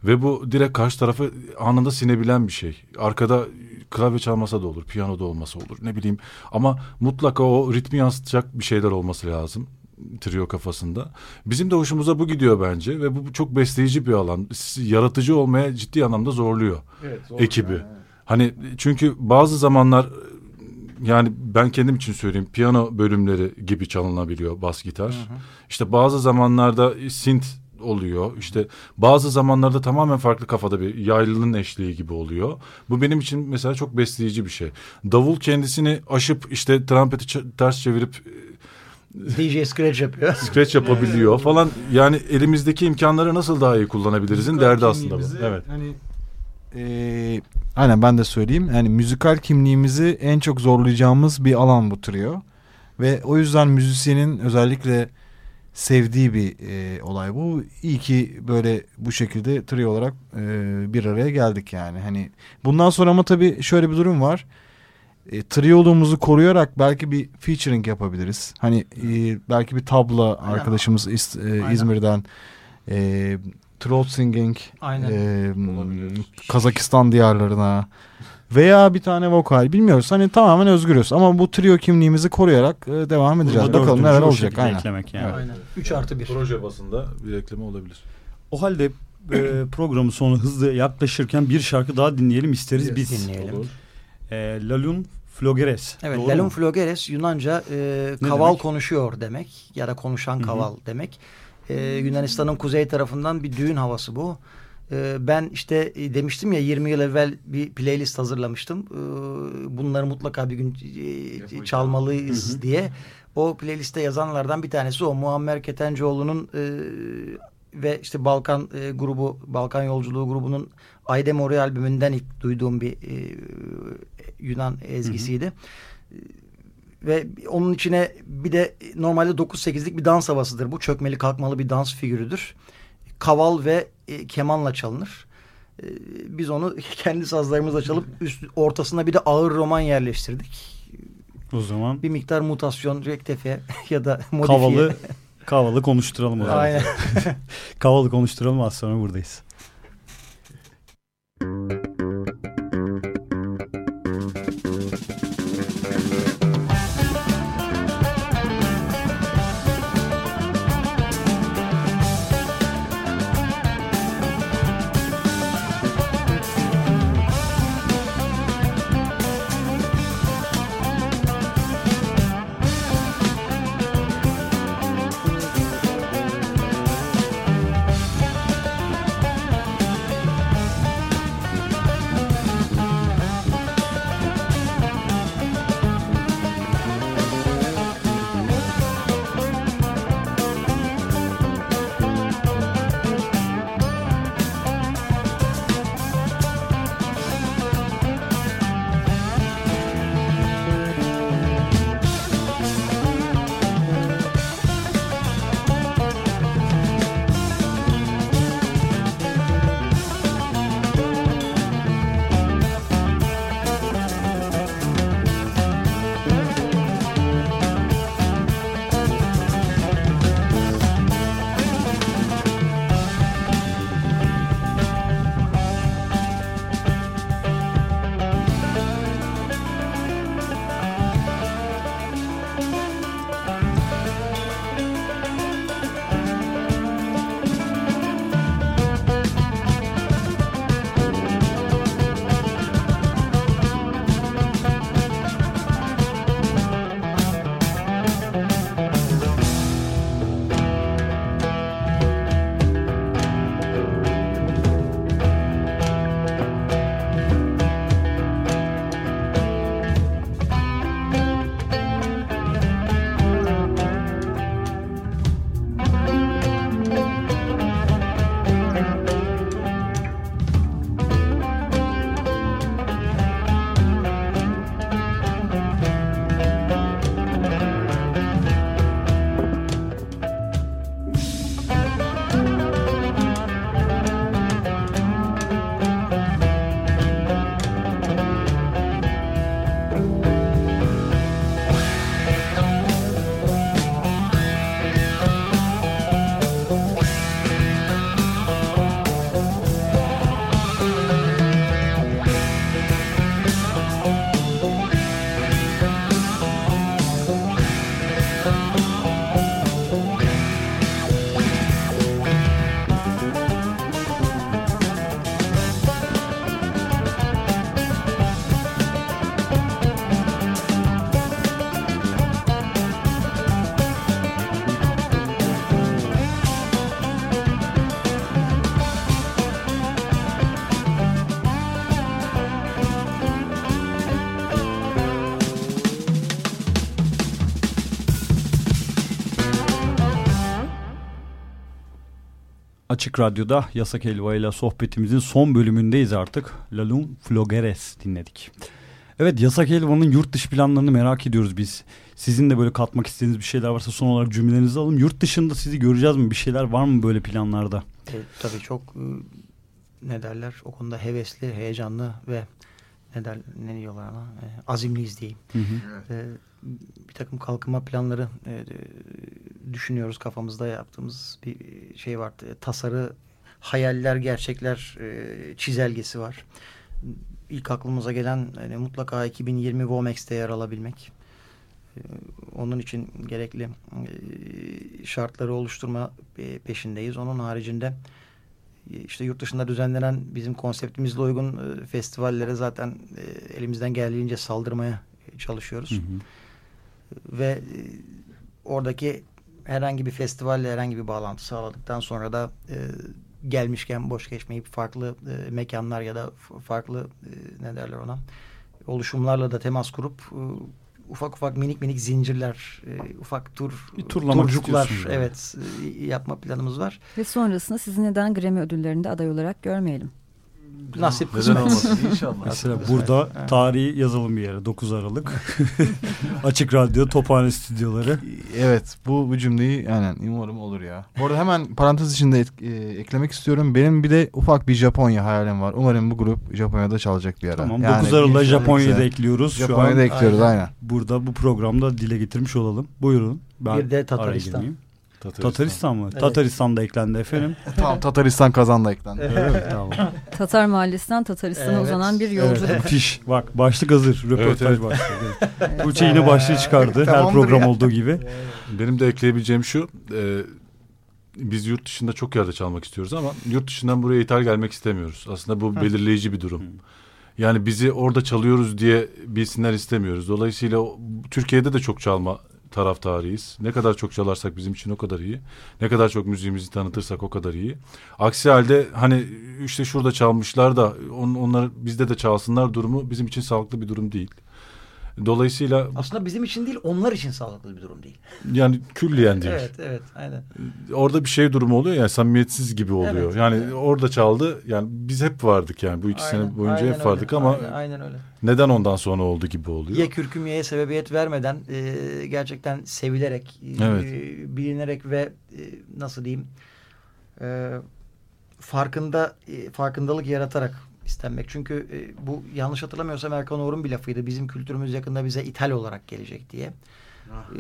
Ve bu direkt karşı tarafı anında sinebilen bir şey. Arkada klavye çalmasa da olur, piyano da olmasa olur. Ne bileyim ama mutlaka o ritmi yansıtacak bir şeyler olması lazım trio kafasında. Bizim de hoşumuza bu gidiyor bence ve bu çok besleyici bir alan. Yaratıcı olmaya ciddi anlamda zorluyor ekibi. Hani çünkü bazı zamanlar yani ben kendim için söyleyeyim piyano bölümleri gibi çalınabiliyor bas gitar. İşte bazı zamanlarda synth oluyor. İşte bazı zamanlarda tamamen farklı kafada bir yaylının eşliği gibi oluyor. Bu benim için mesela çok besleyici bir şey. Davul kendisini aşıp işte trompeti ters çevirip DJ Scratch yapıyor. scratch yapabiliyor falan. Yani elimizdeki imkanları nasıl daha iyi kullanabilirizin derdi aslında bu. Evet. Hani Ee, aynen ben de söyleyeyim. Yani müzikal kimliğimizi en çok zorlayacağımız bir alan bu trio. Ve o yüzden müzisyenin özellikle sevdiği bir e, olay bu. İyi ki böyle bu şekilde trio olarak e, bir araya geldik yani. Hani bundan sonra ama tabii şöyle bir durum var. E, trioluğumuzu koruyarak belki bir featuring yapabiliriz. Hani e, belki bir tabla arkadaşımız İz- e, Aynen. İzmir'den e, throat singing Aynen. e, Olabilir. Kazakistan diyarlarına veya bir tane vokal bilmiyoruz. Hani tamamen özgürüz ama bu trio kimliğimizi koruyarak e, devam edeceğiz. Burada Bakalım neler olacak. Aynen. Eklemek yani. Evet. Aynen. 3 artı 1. Proje basında bir ekleme olabilir. O halde e, programın sonu hızlı yaklaşırken bir şarkı daha dinleyelim isteriz biz. Dinleyelim. Olur. E, Lalun Flogeres. Evet, Doğru Lalun mu? Flogeres Yunanca e, kaval demek? konuşuyor demek ya da konuşan hı. kaval demek. E, Yunanistan'ın kuzey tarafından bir düğün havası bu. E, ben işte e, demiştim ya 20 yıl evvel bir playlist hazırlamıştım. E, bunları mutlaka bir gün e, çalmalıyız diye. O playlistte yazanlardan bir tanesi o. Muammer Ketencoğlu'nun e, ve işte Balkan e, grubu, Balkan Yolculuğu grubunun Ayde Mori albümünden ilk duyduğum bir e, Yunan ezgisiydi. E, Ve onun içine bir de normalde 9-8'lik bir dans havasıdır. Bu çökmeli kalkmalı bir dans figürüdür. Kaval ve e, kemanla çalınır. E, biz onu kendi sazlarımızla çalıp üst, ortasına bir de ağır roman yerleştirdik. O zaman Bir miktar mutasyon, rektefe ya da modifiye. kavalı kavalı konuşturalım o zaman. Aynen. Kavalı konuşturalım az sonra buradayız. Açık Radyo'da Yasak Elva ile sohbetimizin son bölümündeyiz artık. Lalun Flogeres dinledik. Evet Yasak Elva'nın yurt dışı planlarını merak ediyoruz biz. Sizin de böyle katmak istediğiniz bir şeyler varsa son olarak cümlelerinizi alalım. Yurt dışında sizi göreceğiz mi? Bir şeyler var mı böyle planlarda? E, tabii çok e, ne derler o konuda hevesli, heyecanlı ve ne der ne diyorlar ona E, azimliyiz diyeyim. Hı hı. E, bir takım kalkınma planları e, düşünüyoruz kafamızda yaptığımız bir şey var. E, tasarı hayaller, gerçekler e, çizelgesi var. İlk aklımıza gelen hani mutlaka 2020 Vomex'te yer alabilmek. E, onun için gerekli e, şartları oluşturma e, peşindeyiz. Onun haricinde e, işte yurt dışında düzenlenen bizim konseptimizle uygun e, festivallere zaten e, elimizden geldiğince saldırmaya çalışıyoruz. Hı hı. Ve e, oradaki herhangi bir festivalle herhangi bir bağlantı sağladıktan sonra da e, gelmişken boş geçmeyip farklı e, mekanlar ya da farklı e, ne derler ona oluşumlarla da temas kurup e, ufak ufak minik minik zincirler, e, ufak tur Bir turcuklar evet e, yapma planımız var. Ve sonrasında sizi neden Grammy ödüllerinde aday olarak görmeyelim? Nasip Neden kısmet. olmasın? İnşallah. Mesela burada Evet. tarihi yazalım bir yere 9 Aralık. Açık Radyo Tophane Stüdyoları. Evet bu, bu cümleyi aynen umarım olur ya. Bu arada hemen parantez içinde et- e, eklemek istiyorum. Benim bir de ufak bir Japonya hayalim var. Umarım bu grup Japonya'da çalacak bir ara. Tamam Yani 9 Aralık'a inşallah Japonya'yı da ekliyoruz. Şu Japonya'da an ekliyoruz Aynen. aynen. burada bu programda dile getirmiş olalım. Buyurun. Ben Bir de araya Tataristan. Tataristan mı? Evet. Tataristan da eklendi efendim. tamam Tataristan kazandı eklendi. Evet, tamam. Tatar Mahallesi'nden Tataristan'a Evet. uzanan bir yolculuk. Evet, müthiş. Bak başlık hazır. Röportaj Evet, evet. başladı. Evet. Tuğçe yine başlığı çıkardı. Her program ya. olduğu gibi. Benim de ekleyebileceğim şu. e, biz yurt dışında çok yerde çalmak istiyoruz ama yurt dışından buraya ithal gelmek istemiyoruz. Aslında bu belirleyici bir durum. Yani bizi orada çalıyoruz diye bilsinler istemiyoruz. Dolayısıyla Türkiye'de de çok çalma taraftarıyız. Ne kadar çok çalarsak bizim için o kadar iyi. Ne kadar çok müziğimizi tanıtırsak o kadar iyi. Aksi halde hani işte şurada çalmışlar da on, onlar bizde de çalsınlar durumu bizim için sağlıklı bir durum değil. Dolayısıyla Aslında bizim için değil onlar için sağlıklı bir durum değil. yani külliyen değil. Evet evet aynen. Orada bir şey durumu oluyor yani samimiyetsiz gibi oluyor. Evet, yani evet. orada çaldı yani biz hep vardık yani bu iki Aynen, sene boyunca aynen hep vardık öyle, ama aynen, aynen öyle. neden ondan sonra oldu gibi oluyor. Ye kürküm yeye sebebiyet vermeden e, gerçekten sevilerek, e, Evet. bilinerek ve e, nasıl diyeyim e, farkında e, farkındalık yaratarak istenmek. Çünkü e, bu yanlış hatırlamıyorsam Erkan Oğur'un bir lafıydı. Bizim kültürümüz yakında bize ithal olarak gelecek diye. E,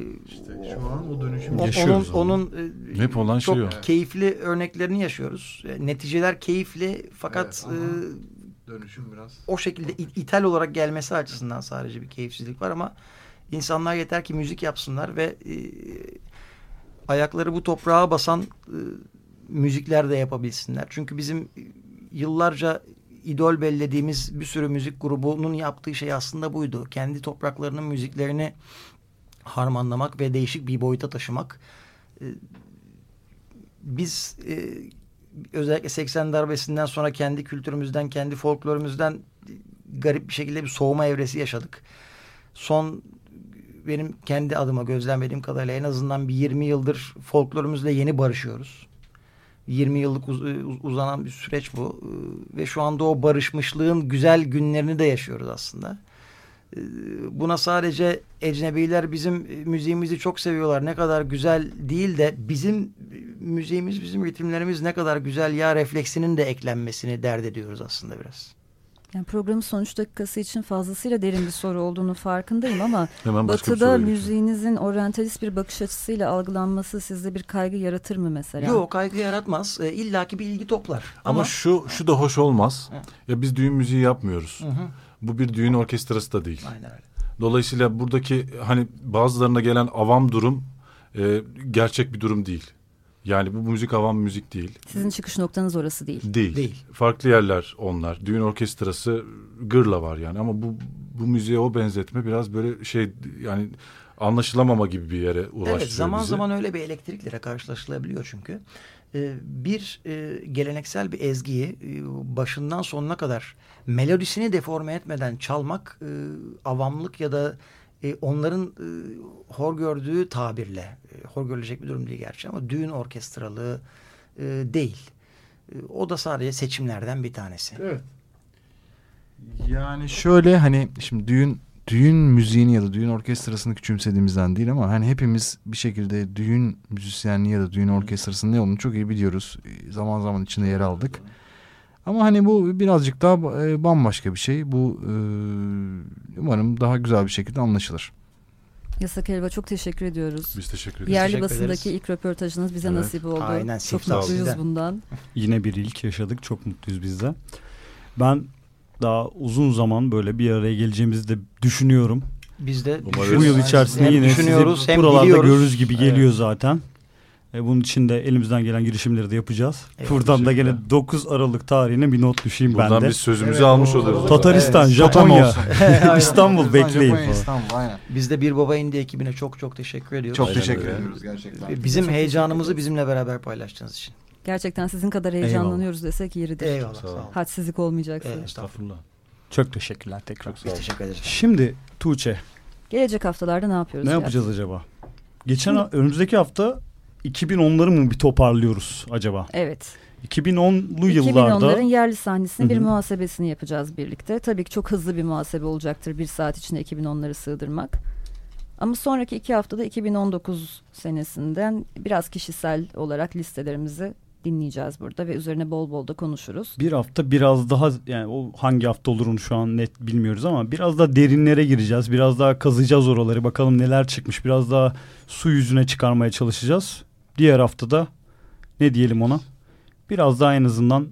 şu an o dönüşüm o- yaşıyoruz onun, onu. onun e, Hep olan çok şey o. keyifli örneklerini yaşıyoruz. E, neticeler keyifli fakat Evet, e, dönüşüm biraz. o şekilde it- ithal olarak gelmesi açısından sadece bir keyifsizlik var ama insanlar yeter ki müzik yapsınlar ve e, ayakları bu toprağa basan e, müzikler de yapabilsinler. Çünkü bizim yıllarca idol bellediğimiz bir sürü müzik grubunun yaptığı şey aslında buydu. Kendi topraklarının müziklerini harmanlamak ve değişik bir boyuta taşımak. E, biz e, özellikle 80 darbesinden sonra kendi kültürümüzden, kendi folklorumuzdan garip bir şekilde bir soğuma evresi yaşadık. Son benim kendi adıma gözlemlediğim kadarıyla en azından bir 20 yıldır folklorumuzla yeni barışıyoruz. 20 yıllık uz- uz- uzanan bir süreç bu. Ee, Ve şu anda o barışmışlığın güzel günlerini de yaşıyoruz aslında. Ee, Buna sadece ecnebiler bizim e, müziğimizi çok seviyorlar. Ne kadar güzel değil de bizim e, müziğimiz, bizim ritimlerimiz ne kadar güzel ya refleksinin de eklenmesini dert ediyoruz aslında biraz. Yani programın son üç dakikası için fazlasıyla derin bir soru olduğunu farkındayım ama Hemen Batı'da müziğinizin oryantalist bir bakış açısıyla algılanması sizde bir kaygı yaratır mı mesela? Yok kaygı yaratmaz. E, İlla ki bir ilgi toplar. Ama, Ama, şu şu da hoş olmaz. Evet. Ya biz düğün müziği yapmıyoruz. Hı hı. Bu bir düğün orkestrası da değil. Aynen öyle. Dolayısıyla buradaki hani bazılarına gelen avam durum e, gerçek bir durum değil. Yani bu müzik avam müzik değil. Sizin çıkış noktanız orası değil. Değil. Değil. Farklı yerler onlar. Düğün orkestrası gırla var yani ama bu bu müziğe o benzetme biraz böyle şey yani anlaşılamama gibi bir yere ulaştırıyor Evet zaman bizi. zaman öyle bir elektriklere karşılaşılabiliyor çünkü. Ee, bir e, geleneksel bir ezgiyi e, başından sonuna kadar melodisini deforme etmeden çalmak e, avamlık ya da e, onların e, hor gördüğü tabirle e, hor görülecek bir durum değil gerçi ama düğün orkestralı e, değil. E, o da sadece seçimlerden bir tanesi. Evet. Yani şöyle hani şimdi düğün düğün müziğini ya da düğün orkestrasını küçümsediğimizden değil ama hani hepimiz bir şekilde düğün müzisyenliği ya da düğün orkestrasının ne olduğunu çok iyi biliyoruz. Ee, Zaman zaman içinde yer aldık. Ama hani bu birazcık daha e, bambaşka bir şey. Bu e, umarım daha güzel bir şekilde anlaşılır. Yasak Elva çok teşekkür ediyoruz. Biz teşekkür ederiz. Yerli teşekkür basındaki ederiz. ilk röportajınız bize Evet. nasip oldu. Aynen, Çok mutluyuz bundan. Yine bir ilk yaşadık. Çok mutluyuz biz de. Ben daha uzun zaman böyle bir araya geleceğimizi de düşünüyorum. Biz de. Bu yıl içerisinde hem yine düşünüyoruz sizi hem buralarda biliyoruz. görürüz gibi Evet. geliyor zaten. E, bunun için de elimizden gelen girişimleri de yapacağız. Evet, Buradan da gene teşekkürler. 9 Aralık tarihine bir not düşeyim ben Buradan de. biz sözümüzü Evet, almış o- oluruz. Tataristan, Evet, Japonya. İstanbul bekleyin Japonya. İstanbul aynen. Biz de Bir Baba Indi ekibine çok çok teşekkür ediyoruz. Çok Aynen teşekkür öyle. ediyoruz gerçekten. Bizim heyecanımızı bizimle beraber paylaştığınız için. Gerçekten sizin kadar heyecanlanıyoruz desek yeridir. Eyvallah. Sağ olun. Hadsizlik olmayacaksa. Evet, Estağfurullah. Çok teşekkürler tekrar. Çok Biz teşekkür ederiz. Şimdi Tuğçe Gelecek haftalarda ne yapıyoruz? ne yapacağız acaba? Geçen önümüzdeki hafta 2010'ları mı bir toparlıyoruz acaba? Evet. 2010'lu yıllarda 2010'ların yerli sahnesinin bir muhasebesini yapacağız birlikte. Tabii ki çok hızlı bir muhasebe olacaktır bir saat içinde 2010'ları sığdırmak. Ama sonraki iki haftada 2019 senesinden biraz kişisel olarak listelerimizi dinleyeceğiz burada ve üzerine bol bol da konuşuruz. bir hafta biraz daha yani o hangi hafta olurunu şu an net bilmiyoruz ama biraz daha derinlere gireceğiz. Biraz daha kazıyacağız oraları. Bakalım neler çıkmış. Biraz daha su yüzüne çıkarmaya çalışacağız. Diğer haftada ne diyelim ona? Biraz daha en azından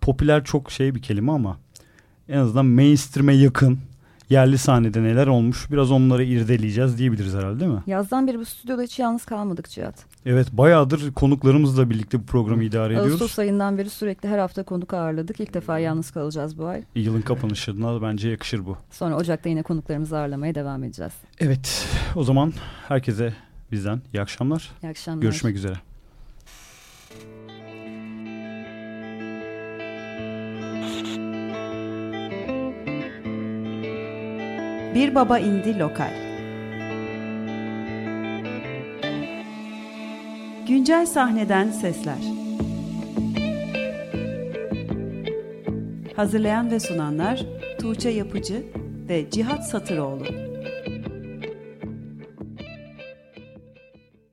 popüler çok şey bir kelime ama en azından mainstream'e yakın yerli sahnede neler olmuş biraz onları irdeleyeceğiz diyebiliriz herhalde değil mi? Yazdan beri bu stüdyoda hiç yalnız kalmadık Cihat. Evet bayağıdır konuklarımızla birlikte bu programı idare ediyoruz. Ağustos ayından beri sürekli her hafta konuk ağırladık. İlk defa yalnız kalacağız bu ay. Yılın kapanışına bence yakışır bu. Sonra Ocak'ta yine konuklarımızı ağırlamaya devam edeceğiz. Evet o zaman herkese bizden iyi akşamlar. İyi akşamlar. Görüşmek üzere. Bir Baba indi lokal. Güncel sahneden sesler. Hazırlayan ve sunanlar Tuğçe Yapıcı ve Cihat Satıroğlu.